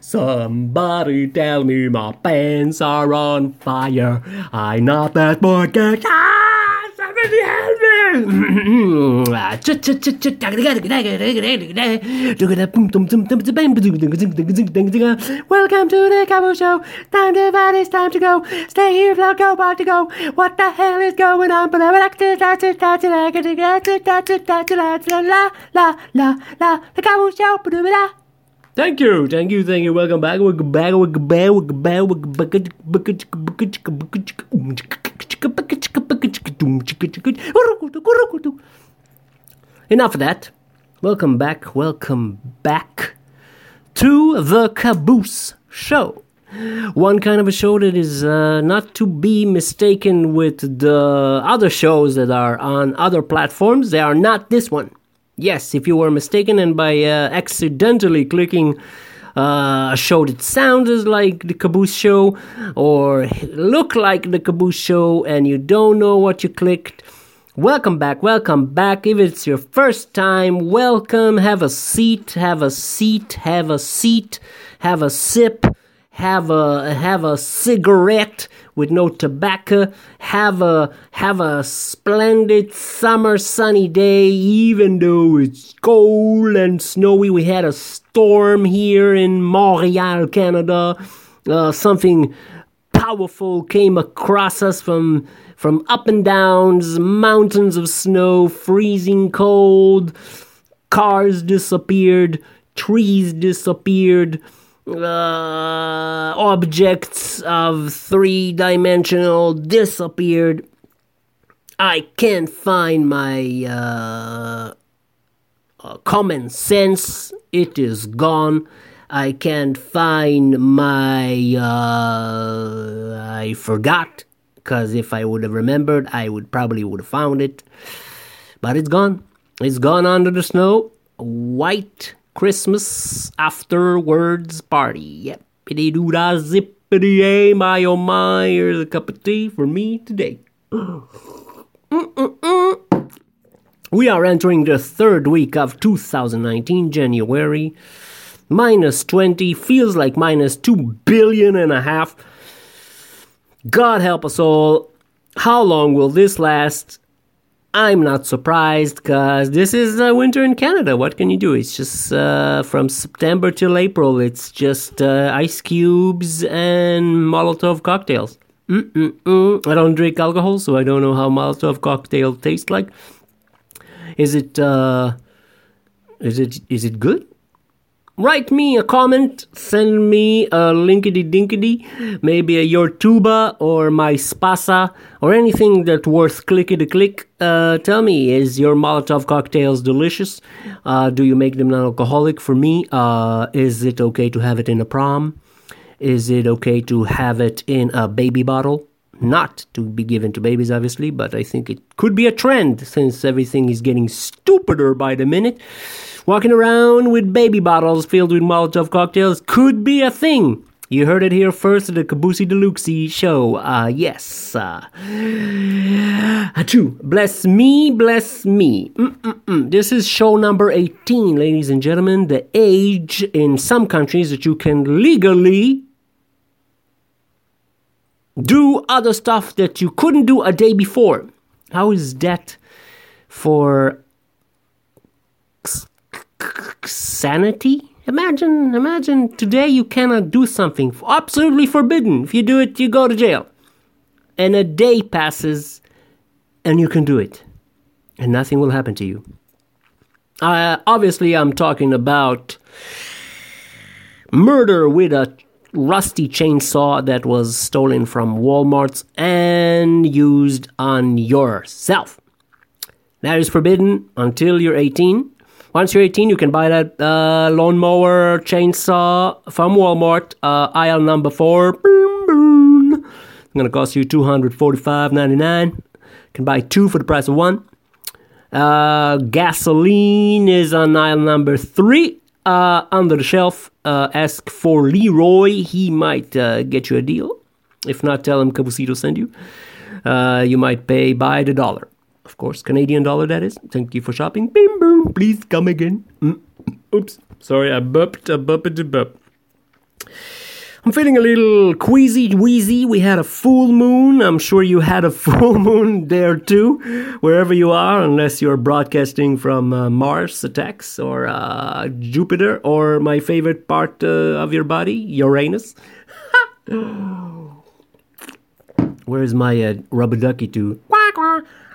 Somebody tell me my pants are on fire. I'm not that boy get ah, somebody help me. Welcome to the Cabo Show. Time to fight, it's time to go. Stay here, don't go, about to go. What the hell is going on? La la la la, the Cabo Show. Thank you, thank you, thank you. Welcome back. Welcome back. Welcome back. Welcome back. Welcome back. Enough of that. Welcome back. Welcome back to the Khaboose Show. One kind of a show that is uh, not to be mistaken with the other shows that are on other platforms. They are not this one. Yes, if you were mistaken and by uh, accidentally clicking uh, a show that sounds like the Khaboose Show or look like the Khaboose Show and you don't know what you clicked, welcome back, welcome back. If it's your first time, welcome. Have a seat, have a seat, have a seat, have a sip, have a have a cigarette with no tobacco have a have a splendid summer sunny day even though it's cold and snowy. We had a storm here in montreal canada. Uh, something powerful came across us from from up and downs mountains of snow freezing cold. Cars disappeared trees disappeared uh, objects of three dimensional disappeared. I can't find my uh, uh, common sense. It is gone. I can't find my. Uh, I forgot. Because if I would have remembered, I would probably would have found it. But it's gone. It's gone under the snow. White Christmas afterwards party. Yep. Pity doo da zippity a my oh my, here's a cup of tea for me today. We are entering the third week of 2019, January. Minus 20 feels like minus 2 billion and a half. God help us all. How long will this last? I'm not surprised because this is uh, winter in Canada. What can you do? It's just uh, from September till April. It's just uh, ice cubes and Molotov cocktails. Mm-mm-mm. I don't drink alcohol, so I don't know how Molotov cocktail tastes like. Is it? Uh, is it? Is it good? Write me a comment, send me a linkity dinkity, maybe a your tuba or my spasa or anything that's worth clickety click. Uh, tell me, is your Molotov cocktails delicious? Uh, do you make them non alcoholic? For me, uh, is it okay to have it in a prom? Is it okay to have it in a baby bottle? Not to be given to babies, obviously, but I think it could be a trend since everything is getting stupider by the minute. Walking around with baby bottles filled with Molotov cocktails could be a thing. You heard it here first at the Kabusi Deluxe show. Uh, yes. Uh, achoo. Bless me, bless me. Mm-mm-mm. This is show number 18, ladies and gentlemen. The age in some countries that you can legally do other stuff that you couldn't do a day before. How is that for sanity? Imagine, imagine today you cannot do something absolutely forbidden. If you do it, you go to jail. And a day passes and you can do it. And nothing will happen to you. Uh, obviously, I'm talking about murder with a rusty chainsaw that was stolen from Walmart and used on yourself. That is forbidden until you're 18. Once you're 18, you can buy that uh, lawnmower chainsaw from Walmart, uh, aisle number four. It's gonna cost you $245.99. You can buy two for the price of one. Uh, gasoline is on aisle number three. Uh, under the shelf, uh, ask for Leroy. He might uh, get you a deal. If not, tell him Khaboosito send you. Uh, you might pay by the dollar. Of course, Canadian dollar, that is. Thank you for shopping. Bim boom. Please come again. Mm. Oops. Sorry, I burped. I burped a burp. I'm feeling a little queasy wheezy. We had a full moon. I'm sure you had a full moon there too, wherever you are, unless you're broadcasting from uh, Mars attacks or uh, Jupiter or my favorite part uh, of your body, Uranus. Where's my uh, rubber ducky to?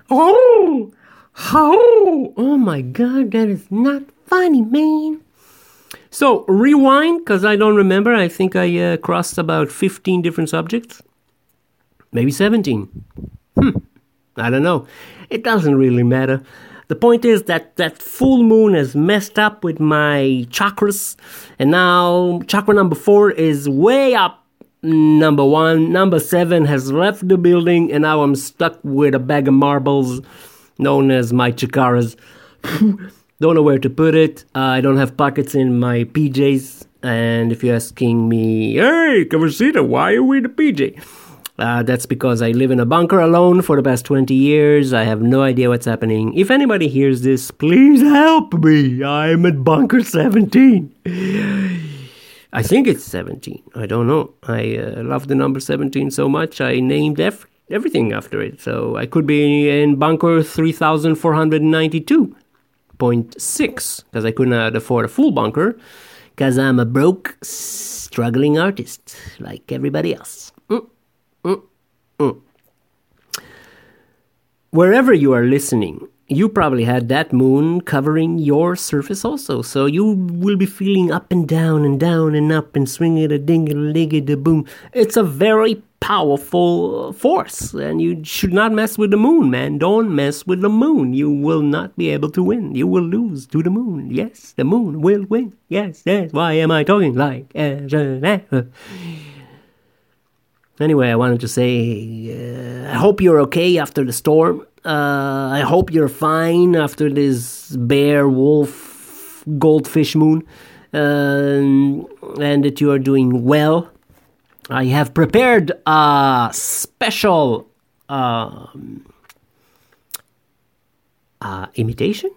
Oh, oh, oh my god, that is not funny, man. So, rewind, because I don't remember. I think I uh, crossed about 15 different subjects. Maybe 17. Hmm. I don't know. It doesn't really matter. The point is that that full moon has messed up with my chakras, and now chakra number four is way up. Number one, number seven has left the building, and now I'm stuck with a bag of marbles known as my chakras. don't know where to put it. I don't have pockets in my PJs. And if you're asking me, hey, Cavacita, why are we in a PJ? Uh, that's because I live in a bunker alone for the past 20 years. I have no idea what's happening. If anybody hears this, please help me. I'm at bunker 17. I think it's 17. I don't know. I uh, love the number 17 so much. I named ev- everything after it. So I could be in bunker 3492. 0.6 because I couldn't afford a full bunker because I'm a broke, struggling artist like everybody else. Mm, mm, mm. Wherever you are listening, you probably had that moon covering your surface also. So you will be feeling up and down and down and up and swinging a ding a lig a boom. It's a very powerful force, and you should not mess with the moon, man. Don't mess with the moon. You will not be able to win. You will lose to the moon. Yes, the moon will win. Yes, yes. Why am I talking like? Anyway, I wanted to say, uh, I hope you're okay after the storm. Uh, I hope you're fine after this bear, wolf, goldfish moon, uh, and that you are doing well. I have prepared a special uh, imitation.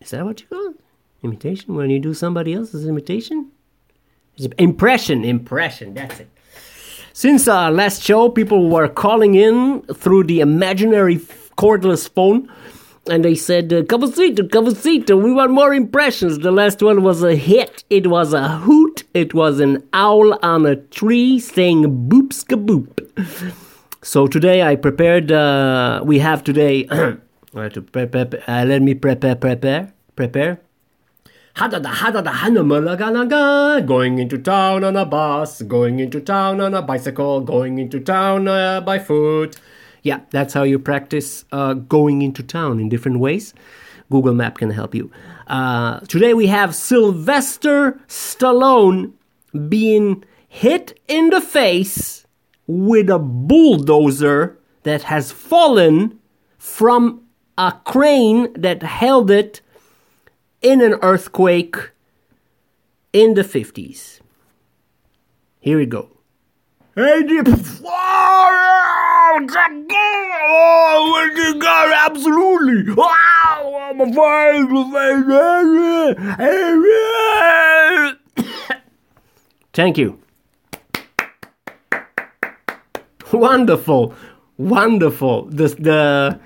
Is that what you call it? Imitation when you do somebody else's imitation? Impression, impression. That's it. Since our last show, people were calling in through the imaginary cordless phone and they said, uh, Cavacita, Cavacita, we want more impressions. The last one was a hit. It was a hoot. It was an owl on a tree saying boops kaboop. So today I prepared, uh, we have today, uh, let me prepare, prepare, prepare. Going into town on a bus, going into town on a bicycle, going into town uh, by foot. Yeah, that's how you practice uh, going into town in different ways. Google Map can help you. Uh, today we have Sylvester Stallone being hit in the face with a bulldozer that has fallen from a crane that held it in an earthquake in the 50s. Here we go. Oh, oh, Absolutely. Wow, my face, Thank you. wonderful, wonderful. The the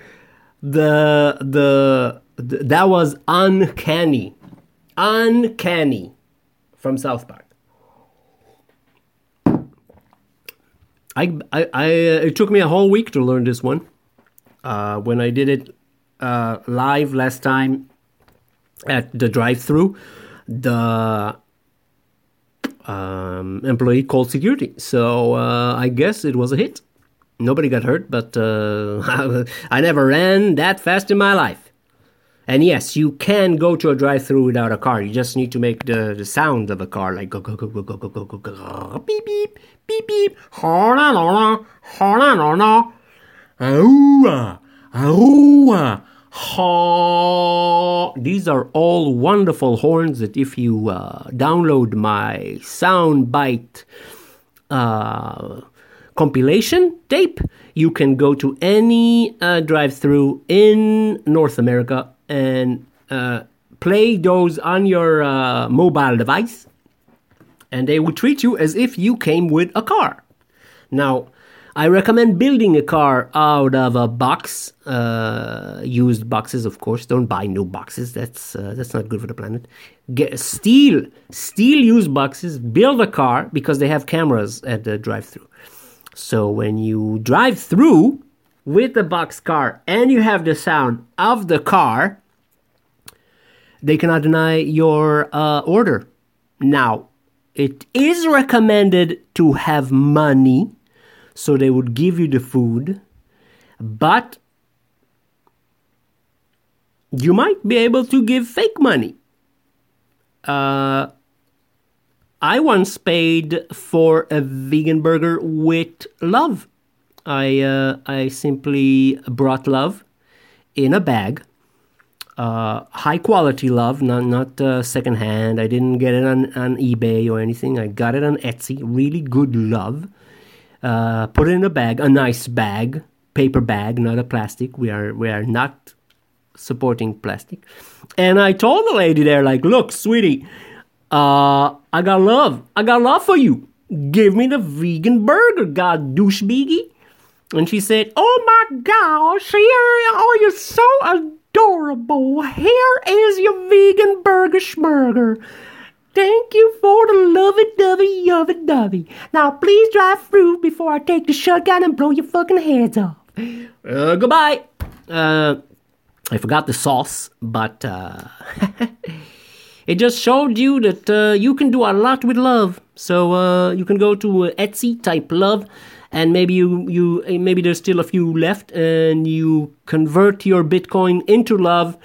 the the, that was uncanny, uncanny from South Park. I, I, I it took me a whole week to learn this one. Uh, when I did it uh, live last time at the drive-through, the um, employee called security. So uh, I guess it was a hit. Nobody got hurt, but uh, I never ran that fast in my life. And yes, you can go to a drive-through without a car. You just need to make the, the sound of a car, like go go go go go go go go go beep beep beep beep. These are all wonderful horns that if you uh, download my soundbite uh, compilation tape, you can go to any uh, drive-through in North America and uh, play those on your uh, mobile device and they will treat you as if you came with a car. Now, I recommend building a car out of a box, uh, used boxes, of course. Don't buy new boxes. That's uh, that's not good for the planet. Get steal steal used boxes. Build a car because they have cameras at the drive-through. So when you drive through with the box car and you have the sound of the car, they cannot deny your uh, order. Now, it is recommended to have money so they would give you the food, but you might be able to give fake money. Uh, I once paid for a vegan burger with love. I uh, I simply brought love in a bag, uh, high quality love, not not uh, second hand. I didn't get it on, on eBay or anything. I got it on Etsy. Really good love. Uh, put it in a bag, a nice bag, paper bag, not a plastic. We are we are not supporting plastic. And I told the lady there, like, look, sweetie, uh, I got love. I got love for you. Give me the vegan burger, god douchebaggy. And she said, Oh my gosh, here, oh, you're so adorable. Here is your vegan burger schmurger. Thank you for the lovey-dovey, yovey-dovey. Now please drive through before I take the shotgun and blow your fucking heads off. Uh, goodbye. Uh, I forgot the sauce, but uh, it just showed you that uh, you can do a lot with love. So uh, you can go to Etsy, type love, and maybe you you maybe there's still a few left, and you convert your Bitcoin into love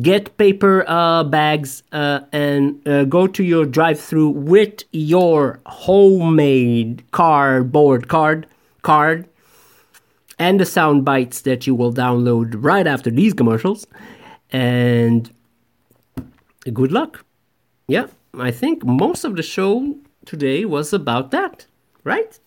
get paper uh, bags uh, and uh, go to your drive-through with your homemade cardboard card card and the sound bites that you will download right after these commercials. And good luck. Yeah i think most of the show today was about that right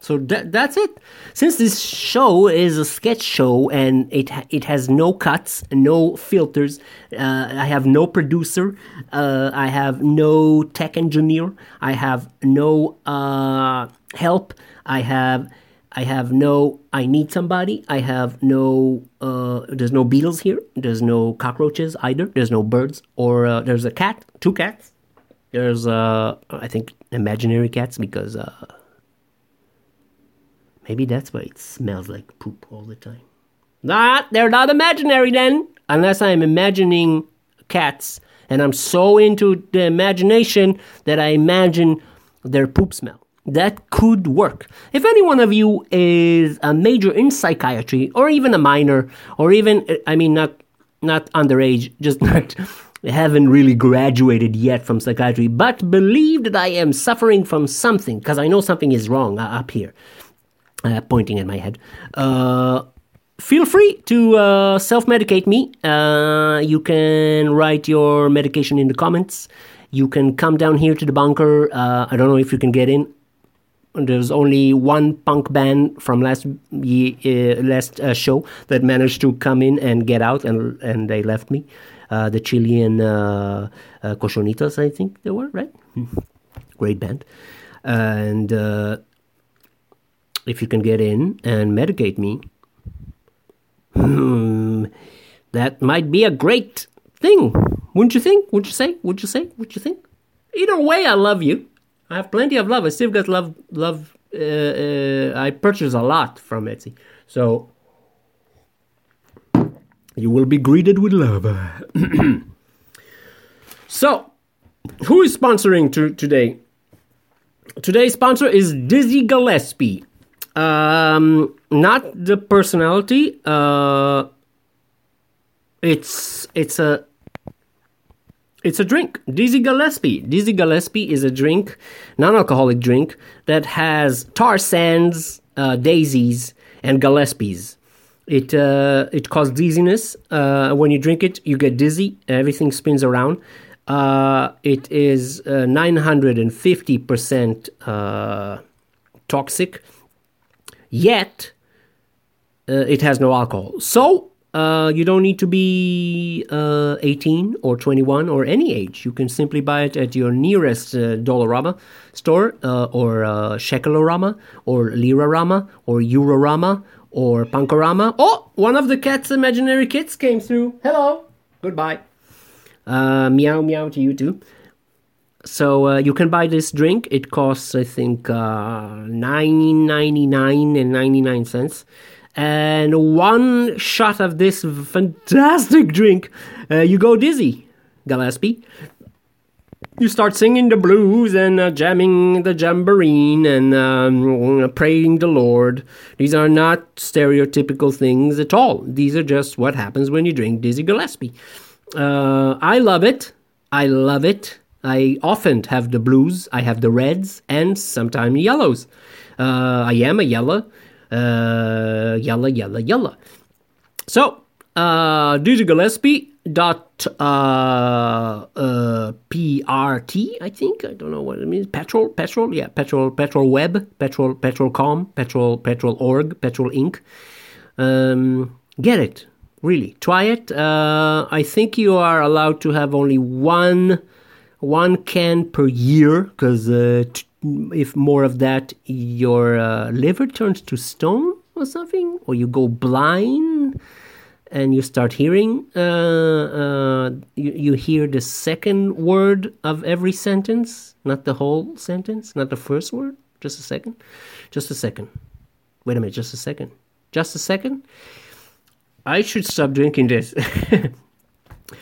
so that, that's it. Since this show is a sketch show and it it has no cuts, no filters, uh, I have no producer, uh, I have no tech engineer, I have no uh, help, I have I have no I need somebody, I have no uh, there's no beetles here, there's no cockroaches either, there's no birds or uh, there's a cat, two cats. There's uh, I think imaginary cats because Maybe that's why it smells like poop all the time. Not, they're not imaginary then, unless I'm imagining cats and I'm so into the imagination that I imagine their poop smell. That could work. If any one of you is a major in psychiatry, or even a minor, or even, I mean, not not underage, just not haven't really graduated yet from psychiatry, but believe that I am suffering from something because I know something is wrong uh, up here uh, pointing at my head. Uh, feel free to uh, self medicate me. Uh, you can write your medication in the comments. You can come down here to the bunker. Uh, I don't know if you can get in. There's only one punk band from last last show that managed to come in and get out, and and they left me. the Chilean Cochonitas, I think they were right. Great band, and if you can get in and medicate me, hmm, that might be a great thing. Wouldn't you think? Would you say? Would you say? Would you think? Either way, I love you. I have plenty of love. I still got love. Love. Uh, uh, I purchase a lot from Etsy, so you will be greeted with love. so, who is sponsoring to, today? Today's sponsor is Dizzy Gillespie. Um, not the personality. Uh, it's it's a it's a drink. Dizzy Gillespie. Dizzy Gillespie is a drink, non-alcoholic drink that has tar sands, uh, daisies, and Gillespies. It uh, it causes dizziness. Uh, when you drink it, you get dizzy. Everything spins around. Uh, it is uh, 950% uh, toxic yet uh, it has no alcohol. So Uh, you don't need to be uh, 18 or 21 or any age. You can simply buy it at your nearest uh, Dollarama store uh, or uh, Shekelorama or Lirarama or Eurorama or Punkorama. Oh, one of the cat's imaginary kits came through. Hello. Goodbye. Uh, meow meow to you too. So uh, you can buy this drink. It costs, I think, uh, nine ninety nine and ninety nine cents. And one shot of this fantastic drink, uh, you go dizzy, Gillespie. You start singing the blues and uh, jamming the jamboree and um, praying the Lord. These are not stereotypical things at all. These are just what happens when you drink Dizzy Gillespie. Uh, I love it. I love it. I often have the blues, I have the reds, and sometimes yellows. Uh, I am a yellow, uh, yellow, yellow, yellow. So, uh, Gillespie dot uh, uh, PRT, I think. I don't know what it means. Petrol, petrol, yeah, petrol, petrol web, petrol, petrol.com, petrol, petrol org, petrol inc. Um, get it, really. Try it. Uh, I think you are allowed to have only one one can per year because uh, t- if more of that, your uh, liver turns to stone or something, or you go blind and you start hearing uh, uh, you, you hear the second word of every sentence not the whole sentence not the first word just a second just a second. Wait a minute just a second just a second. I should stop drinking this.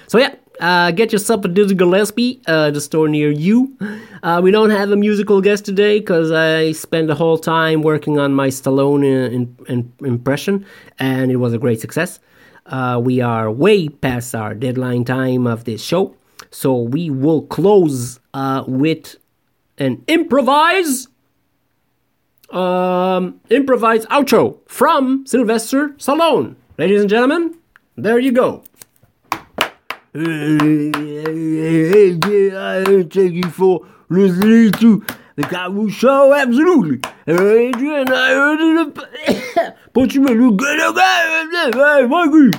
So yeah uh, get yourself a Dizzy Gillespie, uh, the store near you. Uh, we don't have a musical guest today because I spent the whole time working on my Stallone uh, in, in, impression, and it was a great success. Uh, we are way past our deadline time of this show, so we will close uh, with an improvise, um, improvise outro from Sylvester Stallone. Ladies and gentlemen, there you go. You for listening to the Cowboy Show, absolutely. Adrian, I heard it. But you look good, okay? Mikey,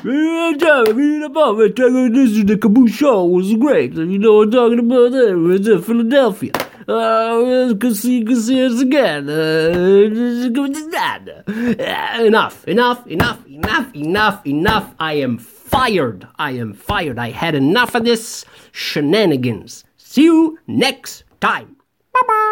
this is the Khaboose Show. It was great. You know what I'm talking about there? It's in Philadelphia. Uh, can see, can see us again. Uh, enough, enough, enough, enough, enough, enough. I am fired. I am fired. I had enough of this shenanigans. See you next time. Bye bye.